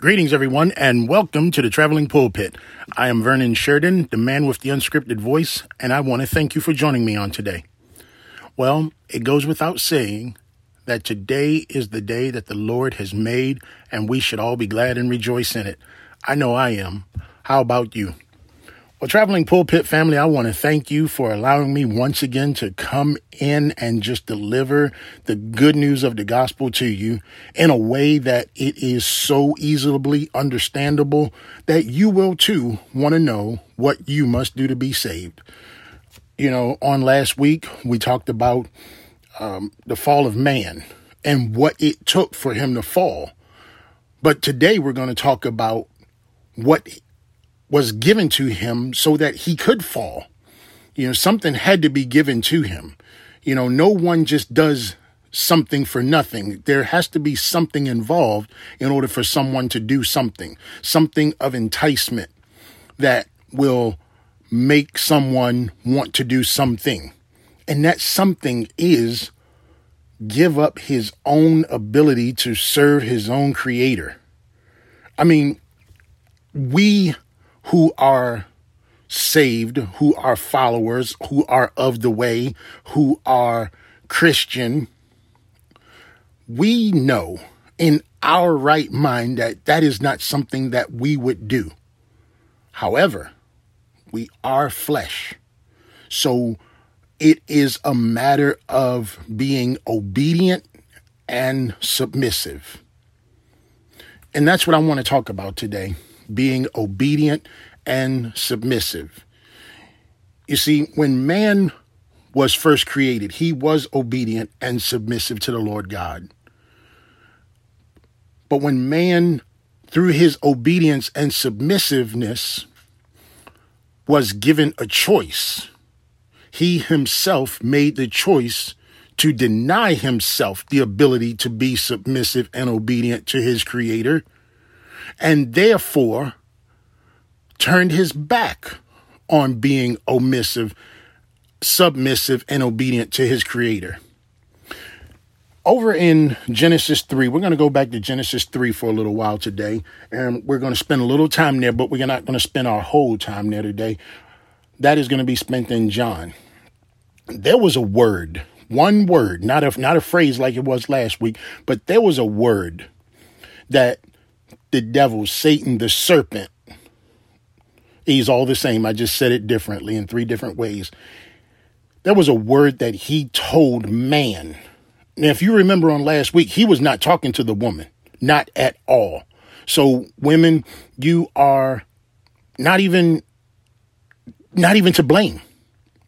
Greetings, everyone, and welcome to the Traveling Pulpit. I am Vernon Sheridan, the man with the unscripted voice, and I want to thank you for joining me on today. Well, it goes without saying that today is the day that the Lord has made, and we should all be glad and rejoice in it. I know I am. How about you? Well, Traveling Pulpit family, I want to thank you for allowing me once again to come in and just deliver the good news of the gospel to you in a way that it is so easily understandable that you will too want to know what you must do to be saved. You know, on last week, we talked about um, the fall of man and what it took for him to fall. But today we're going to talk about what was given to him so that he could fall. You know, something had to be given to him. You know, no one just does something for nothing. There has to be something involved in order for someone to do something, something of enticement that will make someone want to do something. And that something is give up his own ability to serve his own creator. I mean, we who are saved, who are followers, who are of the way, who are Christian, we know in our right mind that that is not something that we would do. However, we are flesh. So it is a matter of being obedient and submissive. And that's what I want to talk about today being obedient and submissive. You see, when man was first created, he was obedient and submissive to the Lord God. But when man, through his obedience and submissiveness, was given a choice, he himself made the choice to deny himself the ability to be submissive and obedient to his creator and therefore turned his back on being omissive, submissive, and obedient to his creator. Over in Genesis 3, we're going to go back to Genesis 3 for a little while today, and we're going to spend a little time there, but we're not going to spend our whole time there today. That is going to be spent in John. There was a word, one word, not a, not a phrase like it was last week, but there was a word that the devil, Satan, the serpent. He's all the same. I just said it differently in three different ways. There was a word that he told man. Now, if you remember on last week, he was not talking to the woman, not at all. So, women, you are not even not even to blame.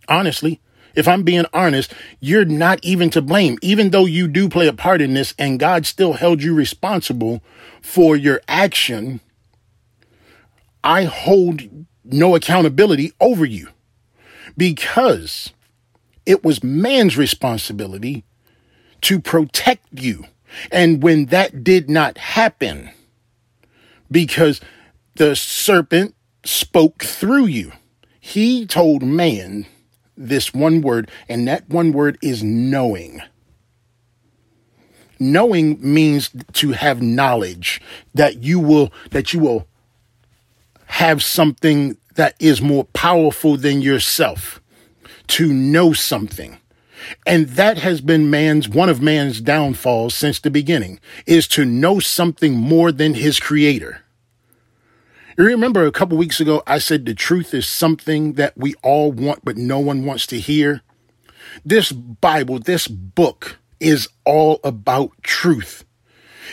Honestly, if I'm being honest, you're not even to blame, even though you do play a part in this and God still held you responsible for your action. I hold no accountability over you because it was man's responsibility to protect you. And when that did not happen, because the serpent spoke through you, he told man this one word, and that one word is knowing. Knowing means to have knowledge that you will that you will have something that is more powerful than yourself. To know something. And that has been man's one of man's downfalls since the beginning is to know something more than his creator. You remember a couple weeks ago, I said the truth is something that we all want, but no one wants to hear. This Bible, this book is all about truth.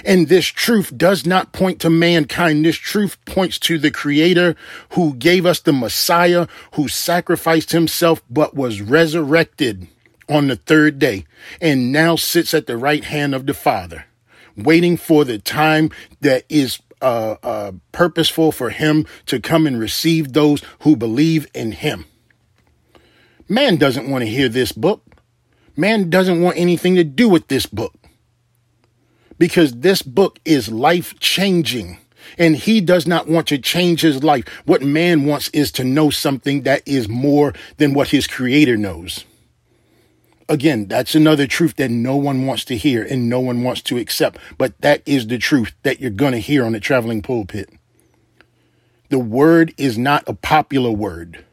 And this truth does not point to mankind. This truth points to the creator who gave us the Messiah, who sacrificed himself, but was resurrected on the third day and now sits at the right hand of the Father, waiting for the time that is uh, uh, purposeful for him to come and receive those who believe in him. Man doesn't want to hear this book. Man doesn't want anything to do with this book because this book is life changing and he does not want to change his life. What man wants is to know something that is more than what his creator knows. Again, that's another truth that no one wants to hear and no one wants to accept. But that is the truth that you're going to hear on the traveling pulpit. The word is not a popular word,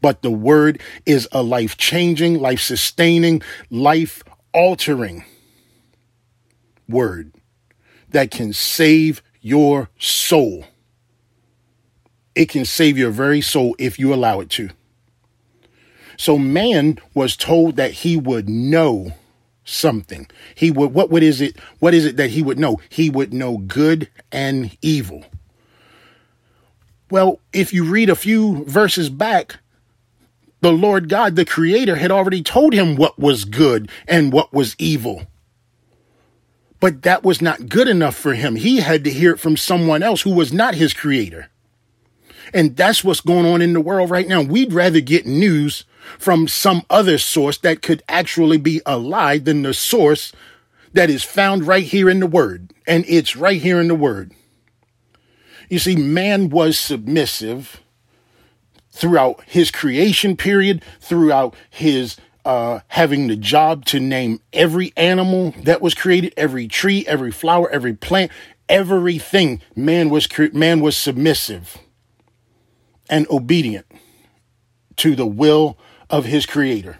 but the word is a life changing, life sustaining, life altering word that can save your soul. It can save your very soul if you allow it to. So man was told that he would know something. He would what what is it? What is it that he would know? He would know good and evil. Well, if you read a few verses back, the Lord God, the creator had already told him what was good and what was evil. But that was not good enough for him. He had to hear it from someone else who was not his creator. And that's what's going on in the world right now. We'd rather get news from some other source that could actually be a lie than the source that is found right here in the Word. And it's right here in the Word. You see, man was submissive throughout his creation period, throughout his uh, having the job to name every animal that was created, every tree, every flower, every plant, everything. Man was man was submissive and obedient to the will of his creator.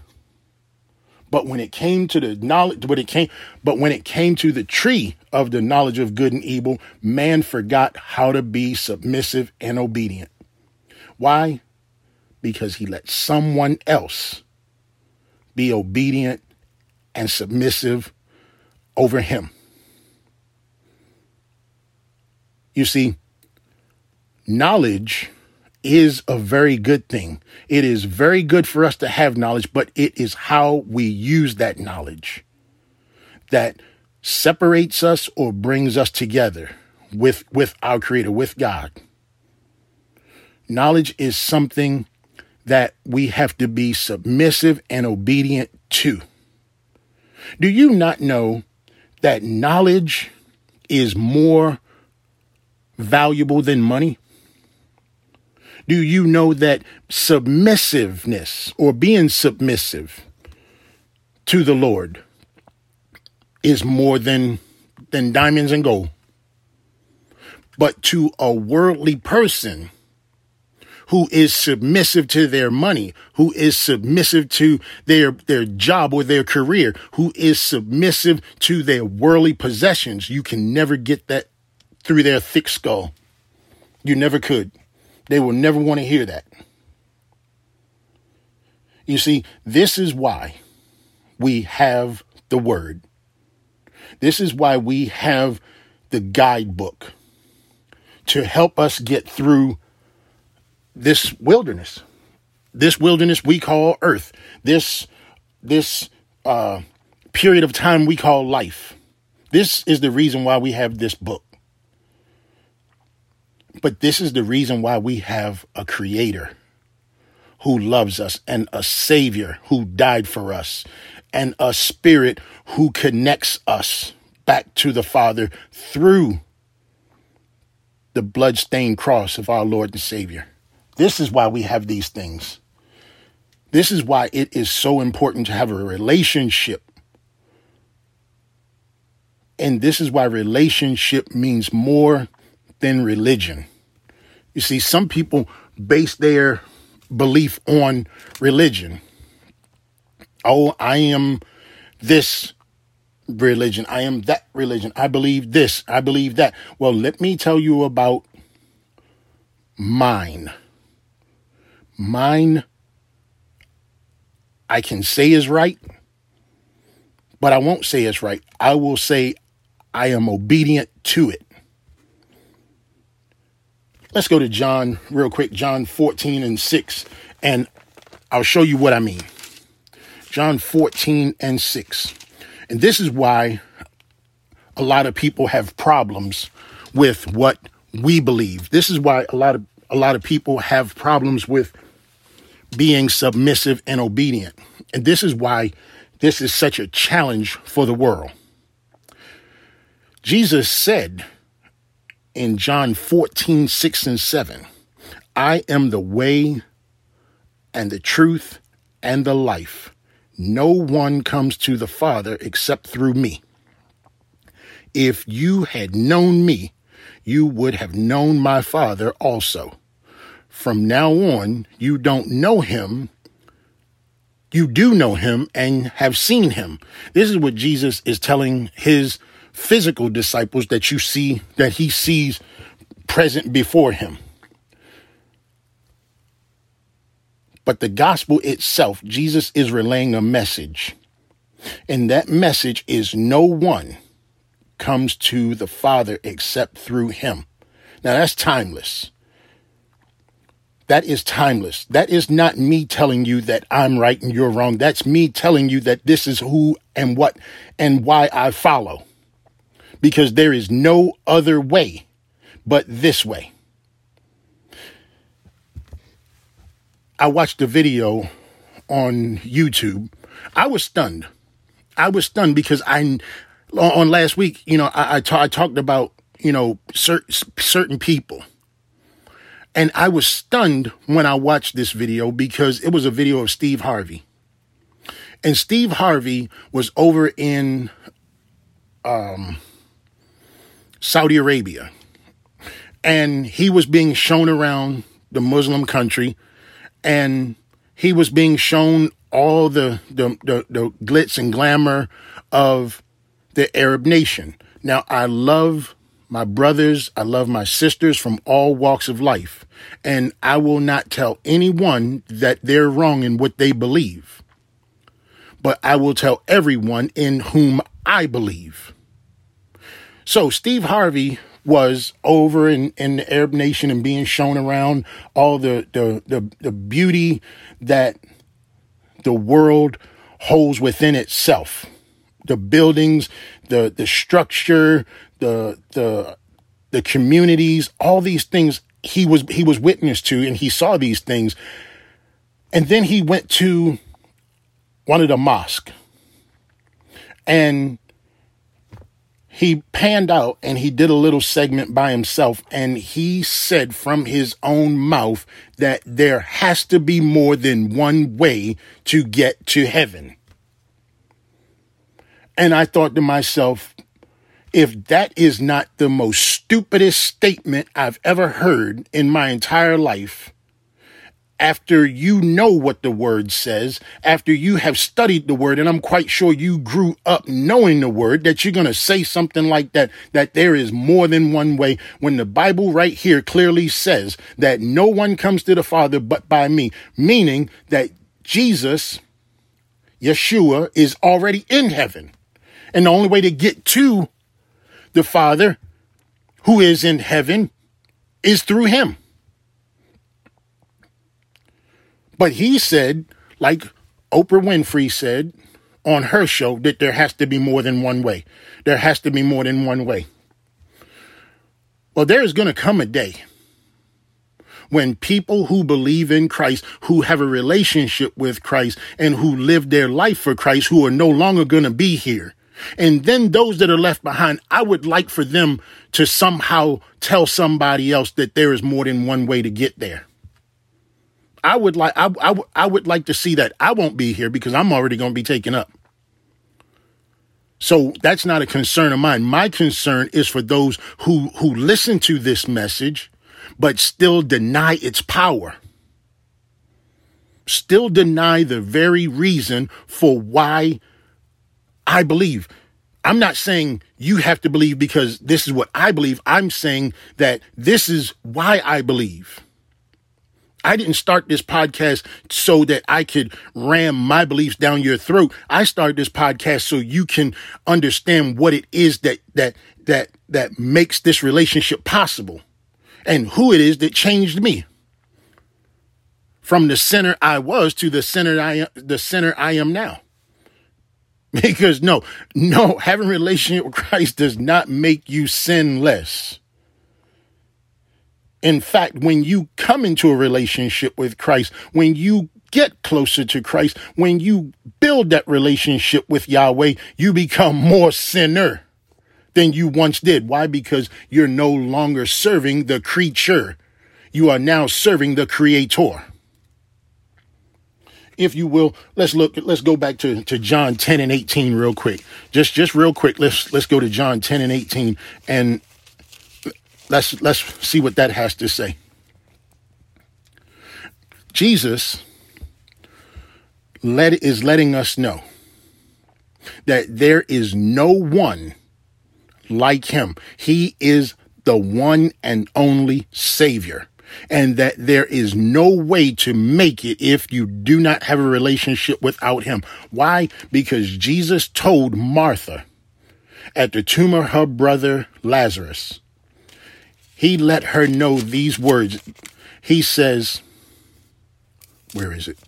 But when it came to the knowledge, when it came, but when it came to the tree of the knowledge of good and evil, man forgot how to be submissive and obedient. Why? Because he let someone else be obedient and submissive over him. You see, knowledge is a very good thing. It is very good for us to have knowledge, but it is how we use that knowledge that separates us or brings us together with, with our Creator, with God. Knowledge is something that we have to be submissive and obedient to. Do you not know that knowledge is more valuable than money? Do you know that submissiveness or being submissive to the Lord is more than than diamonds and gold? But to a worldly person who is submissive to their money, who is submissive to their their job or their career, who is submissive to their worldly possessions, you can never get that through their thick skull. You never could. They will never want to hear that. You see, this is why we have the Word. This is why we have the guidebook to help us get through this wilderness. This wilderness we call earth. This this uh, period of time we call life. This is the reason why we have this book. But this is the reason why we have a creator who loves us and a savior who died for us and a spirit who connects us back to the Father through the bloodstained cross of our Lord and Savior. This is why we have these things. This is why it is so important to have a relationship. And this is why relationship means more than religion. You see, some people base their belief on religion. Oh, I am this religion. I am that religion. I believe this. I believe that. Well, let me tell you about mine. Mine, I can say is right, but I won't say it's right. I will say I am obedient to it. Let's go to John real quick, John 14 and 6, and I'll show you what I mean. John 14 and 6. And this is why a lot of people have problems with what we believe. This is why a lot of a lot of people have problems with being submissive and obedient. And this is why this is such a challenge for the world. Jesus said in John 14, 6 and 7. I am the way and the truth and the life. No one comes to the Father except through me. If you had known me, you would have known my Father also. From now on, you don't know him. You do know him and have seen him. This is what Jesus is telling his physical disciples that you see, that he sees present before him. But the gospel itself, Jesus is relaying a message. And that message is no one comes to the Father except through him. Now that's timeless. That is timeless. That is not me telling you that I'm right and you're wrong. That's me telling you that this is who and what and why I follow. Because there is no other way but this way. I watched a video on YouTube. I was stunned. I was stunned because I, on last week, you know, I, I, ta- I talked about, you know, cer- certain people. And I was stunned when I watched this video because it was a video of Steve Harvey. And Steve Harvey was over in um, Saudi Arabia. And he was being shown around the Muslim country and he was being shown all the, the, the, the glitz and glamour of the Arab nation. Now, I love my brothers, I love my sisters from all walks of life, and I will not tell anyone that they're wrong in what they believe. But I will tell everyone in whom I believe. So, Steve Harvey was over in, in the Arab nation and being shown around all the, the, the, the beauty that the world holds within itself. The buildings, the, the structure, the, the, the communities, all these things he was, he was witness to and he saw these things. And then he went to one of the mosques and he panned out and he did a little segment by himself and he said from his own mouth that there has to be more than one way to get to heaven. And I thought to myself, if that is not the most stupidest statement I've ever heard in my entire life, after you know what the word says, after you have studied the word, and I'm quite sure you grew up knowing the word, that you're going to say something like that, that there is more than one way, when the Bible right here clearly says that no one comes to the Father but by me, meaning that Jesus, Yeshua, is already in heaven. And the only way to get to the Father, who is in heaven, is through him. But he said, like Oprah Winfrey said on her show, that there has to be more than one way. There has to be more than one way. Well, there is going to come a day when people who believe in Christ, who have a relationship with Christ, and who live their life for Christ, who are no longer going to be here. And then those that are left behind, I would like for them to somehow tell somebody else that there is more than one way to get there. I would like I, I, I would like to see that. I won't be here because I'm already going to be taken up. So that's not a concern of mine. My concern is for those who who listen to this message but still deny its power. Still deny the very reason for why I believe. I'm not saying you have to believe because this is what I believe. I'm saying that this is why I believe. I didn't start this podcast so that I could ram my beliefs down your throat. I started this podcast so you can understand what it is that that that that makes this relationship possible and who it is that changed me from the sinner I was to the sinner I am, the sinner I am now. Because no, no, having relationship with Christ does not make you sin less. In fact, when you come into a relationship with Christ, when you get closer to Christ, when you build that relationship with Yahweh, you become more sinner than you once did. Why? Because you're no longer serving the creature. You are now serving the creator. if you will, let's look, let's go back to, to John 10 and 18 real quick. Just, just real quick. Let's, let's go to John 10 and 18 and let's, let's see what that has to say. Jesus let, is letting us know that there is no one like him. He is the one and only Savior and that there is no way to make it if you do not have a relationship without him. Why? Because Jesus told Martha at the tomb of her brother Lazarus, he let her know these words. He says, Where is it?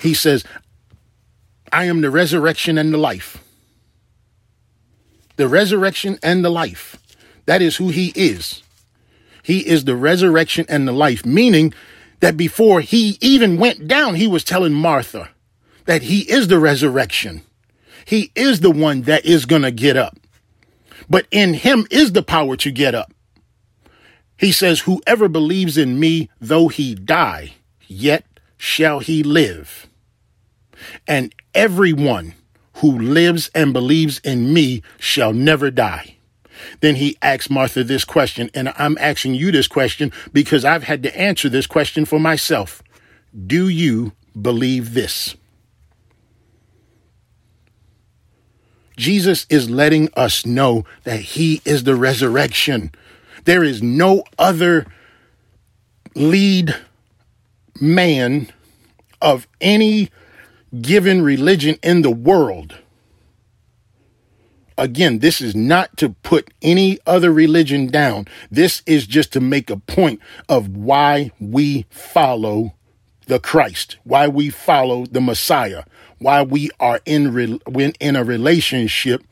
He says, I am the resurrection and the life. The resurrection and the life. That is who he is. He is the resurrection and the life, meaning that before he even went down, he was telling Martha that he is the resurrection. He is the one that is going to get up. But in him is the power to get up. He says, Whoever believes in me, though he die, yet shall he live. And everyone who lives and believes in me shall never die. Then he asked Martha this question, and I'm asking you this question because I've had to answer this question for myself. Do you believe this? Jesus is letting us know that he is the resurrection. There is no other lead man of any given religion in the world Again, this is not to put any other religion down. This is just to make a point of why we follow the Christ, why we follow the Messiah, why we are in re- in a relationship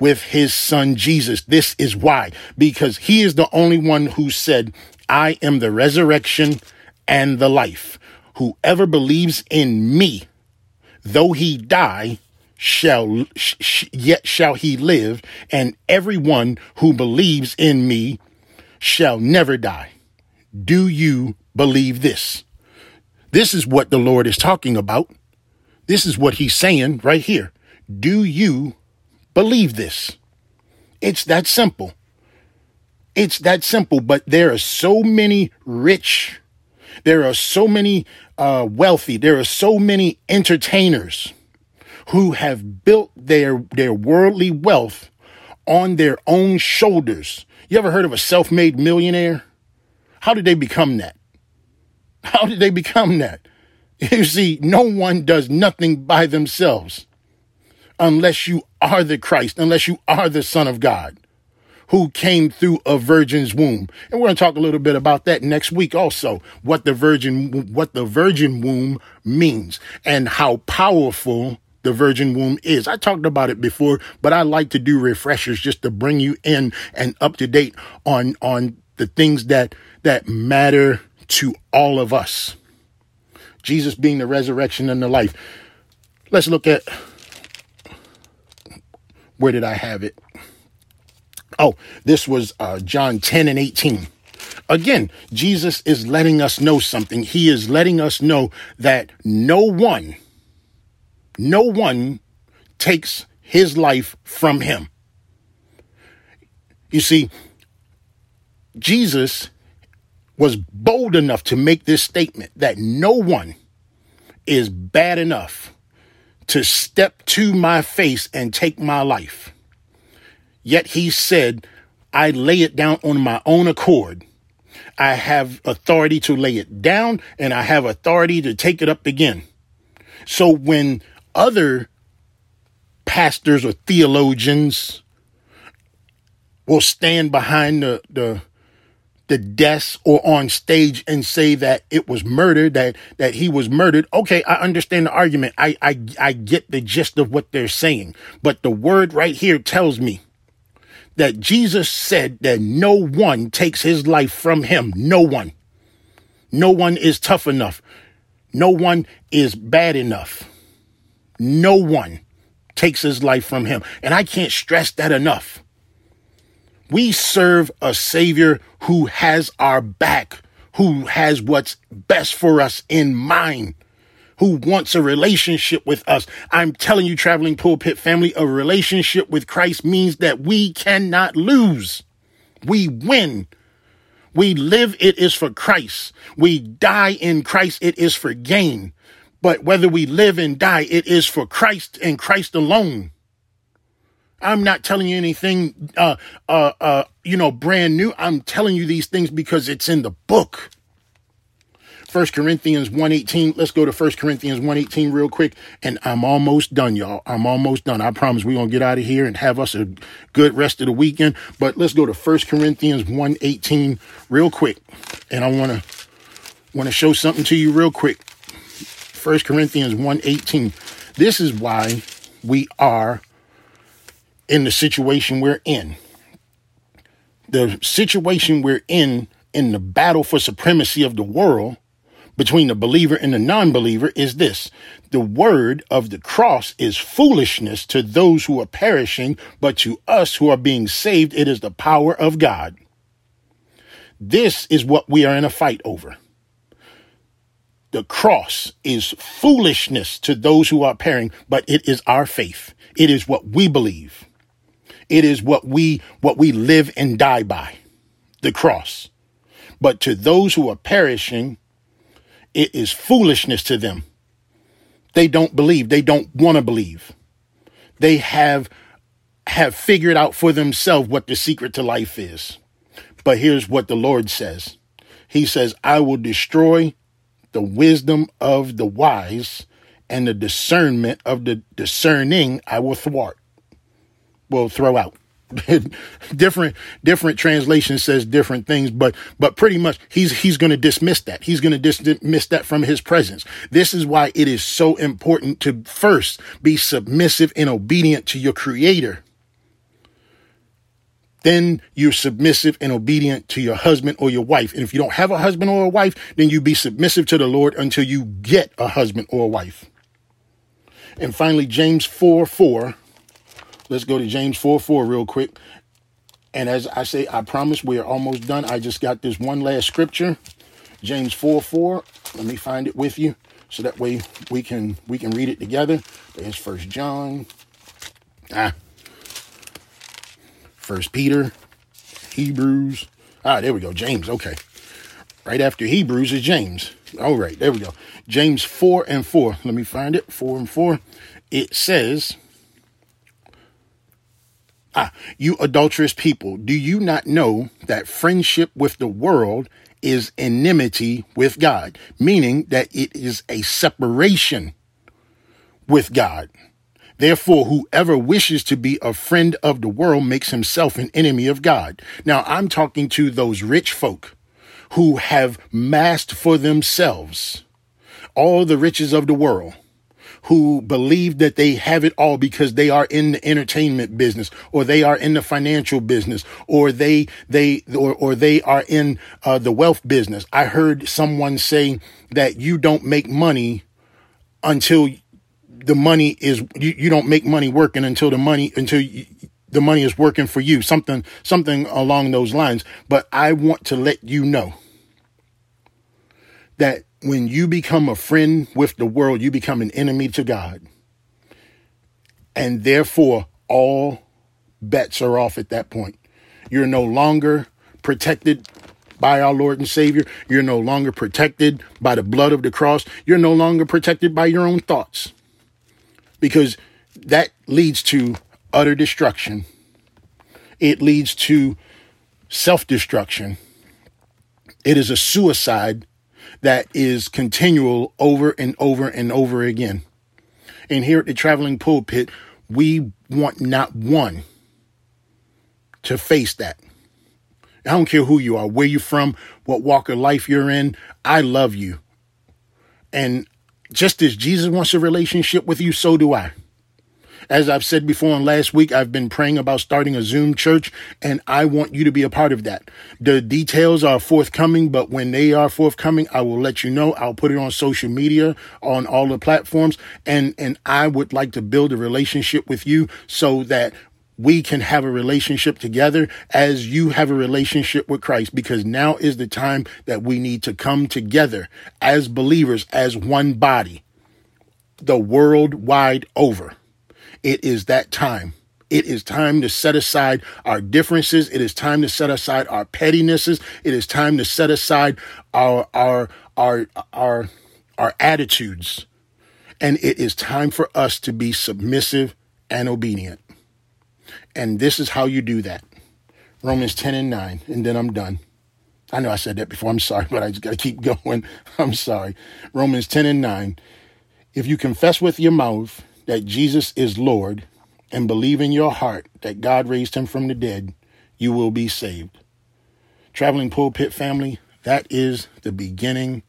with his son Jesus. This is why, because he is the only one who said, I am the resurrection and the life. Whoever believes in me, though he die, shall sh- yet shall he live, and everyone who believes in me shall never die. Do you believe this? This is what the Lord is talking about. This is what he's saying right here. Do you believe this? It's that simple. It's that simple, but there are so many rich, there are so many uh, wealthy, there are so many entertainers who have built their, their worldly wealth on their own shoulders. You ever heard of a self made millionaire? How did they become that? How did they become that? You see, no one does nothing by themselves unless you are the Christ, unless you are the Son of God who came through a virgin's womb. And we're going to talk a little bit about that next week also, what the virgin what the virgin womb means and how powerful the virgin womb is. I talked about it before, but I like to do refreshers just to bring you in and up to date on on the things that that matter to all of us. Jesus being the resurrection and the life. Let's look at where did I have it? Oh, this was uh, John 10 and 18. Again, Jesus is letting us know something. He is letting us know that no one no one takes his life from him. You see, Jesus was bold enough to make this statement that no one is bad enough to step to my face and take my life. Yet he said, I lay it down on my own accord. I have authority to lay it down and I have authority to take it up again. So when other pastors or theologians will stand behind the, the the deaths or on stage and say that it was murder, that that he was murdered. Okay, I understand the argument. I I I get the gist of what they're saying. But the word right here tells me that Jesus said that no one takes his life from him. No one. No one is tough enough. No one is bad enough. No one takes his life from him. And I can't stress that enough. We serve a Savior who has our back, who has what's best for us in mind, who wants a relationship with us. I'm telling you, traveling pulpit family, a relationship with Christ means that we cannot lose. We win. We live, it is for Christ. We die in Christ, it is for gain. But whether we live and die, it is for Christ and Christ alone. I'm not telling you anything, uh, uh, uh, you know, brand new. I'm telling you these things because it's in the book. First Corinthians 118. Let's go to First Corinthians 118 real quick. And I'm almost done, y'all. I'm almost done. I promise we're gonna get out of here and have us a good rest of the weekend. But let's go to First Corinthians 118 real quick. And I wanna wanna show something to you real quick. First Corinthians 118. This is why we are in the situation we're in. The situation we're in in the battle for supremacy of the world between the believer and the non believer is this the word of the cross is foolishness to those who are perishing, but to us who are being saved, it is the power of God. This is what we are in a fight over. The cross is foolishness to those who are perishing, but it is our faith. It is what we believe. It is what we what we live and die by. The cross. But to those who are perishing, it is foolishness to them. They don't believe. They don't want to believe. They have have figured out for themselves what the secret to life is. But here's what the Lord says. He says, I will destroy the wisdom of the wise and the discernment of the discerning I will thwart. Will throw out. different different translation says different things but but pretty much he's he's going to dismiss that. He's going to dismiss that from his presence. This is why it is so important to first be submissive and obedient to your creator. Then you're submissive and obedient to your husband or your wife. And if you don't have a husband or a wife then you be submissive to the lord until you get a husband or a wife. And finally james 4 4 Let's go to James 4 4 real quick. And as I say, I promise we're almost done. I just got this one last scripture. James 4 4. Let me find it with you. So that way we can we can read it together. There's first John. Ah. First Peter. Hebrews. Ah, there we go. James. Okay. Right after Hebrews is James. All right, there we go. James 4 and 4. Let me find it. 4 and 4. It says, Ah, you adulterous people, do you not know that friendship with the world is enmity with God? Meaning that it is a separation with God. Therefore, whoever wishes to be a friend of the world makes himself an enemy of God. Now, I'm talking to those rich folk who have massed for themselves all the riches of the world who believe that they have it all because they are in the entertainment business or they are in the financial business or they they or, or they are in uh, the wealth business. I heard someone say that you don't make money until the money is you, you don't make money working until the money until you, the money is working for you something something along those lines but i want to let you know that when you become a friend with the world, you become an enemy to God. And therefore, all bets are off at that point. You're no longer protected by our Lord and Savior. You're no longer protected by the blood of the cross. You're no longer protected by your own thoughts because that leads to utter destruction. It leads to self destruction. It is a suicide that is continual over and over and over again. And here at the traveling pulpit, we want not one to face that. I don't care who you are, where you're from, what walk of life you're in. I love you. And just as Jesus wants a relationship with you, so do I. As I've said before and last week, I've been praying about starting a Zoom church, and I want you to be a part of that. The details are forthcoming, but when they are forthcoming, I will let you know. I'll put it on social media, on all the platforms, and and I would like to build a relationship with you so that we can have a relationship together as you have a relationship with Christ because now is the time that we need to come together as believers, as one body, the world wide over. It is that time. It is time to set aside our differences. It is time to set aside our pettinesses. It is time to set aside our, our, our, our, our attitudes. And it is time for us to be submissive and obedient. And this is how you do that. Romans 10 and 9, and then I'm done. I know I said that before. I'm sorry, but I just got to keep going. I'm sorry. Romans 10 and 9. If you confess with your mouth that Jesus is Lord and believe in your heart that God raised him from the dead, you will be saved. Traveling pulpit family, that is the beginning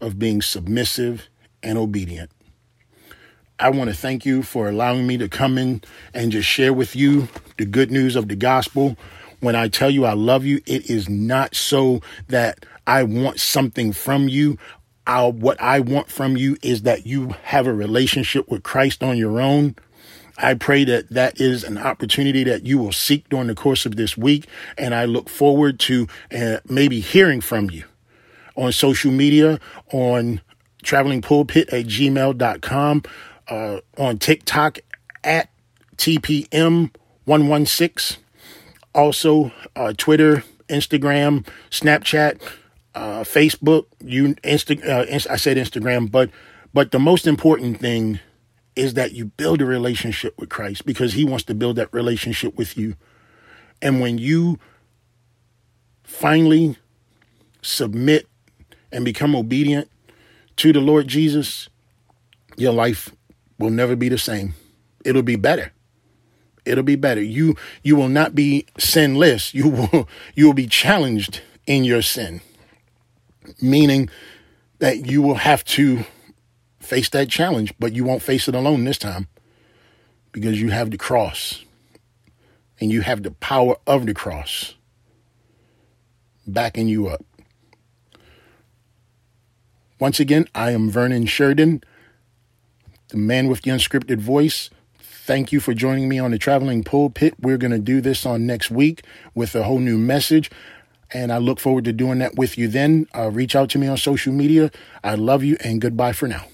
of being submissive and obedient. I want to thank you for allowing me to come in and just share with you the good news of the gospel. When I tell you I love you, it is not so that I want something from you. I what I want from you is that you have a relationship with Christ on your own. I pray that that is an opportunity that you will seek during the course of this week. And I look forward to uh, maybe hearing from you on social media, on travelingpulpit at gmail.com uh, on TikTok at TPM116. Also, uh, Twitter, Instagram, Snapchat, uh, Facebook. You Insta, uh, I said Instagram, but but the most important thing is that you build a relationship with Christ because He wants to build that relationship with you. And when you finally submit and become obedient to the Lord Jesus, your life will never be the same. It'll be better. It'll be better. You you will not be sinless. You will you will be challenged in your sin. Meaning that you will have to face that challenge, but you won't face it alone this time because you have the cross and you have the power of the cross backing you up. Once again, I am Vernon Sheridan the man with the unscripted voice. Thank you for joining me on the traveling pulpit. We're going to do this on next week with a whole new message. And I look forward to doing that with you then. Uh, reach out to me on social media. I love you and goodbye for now.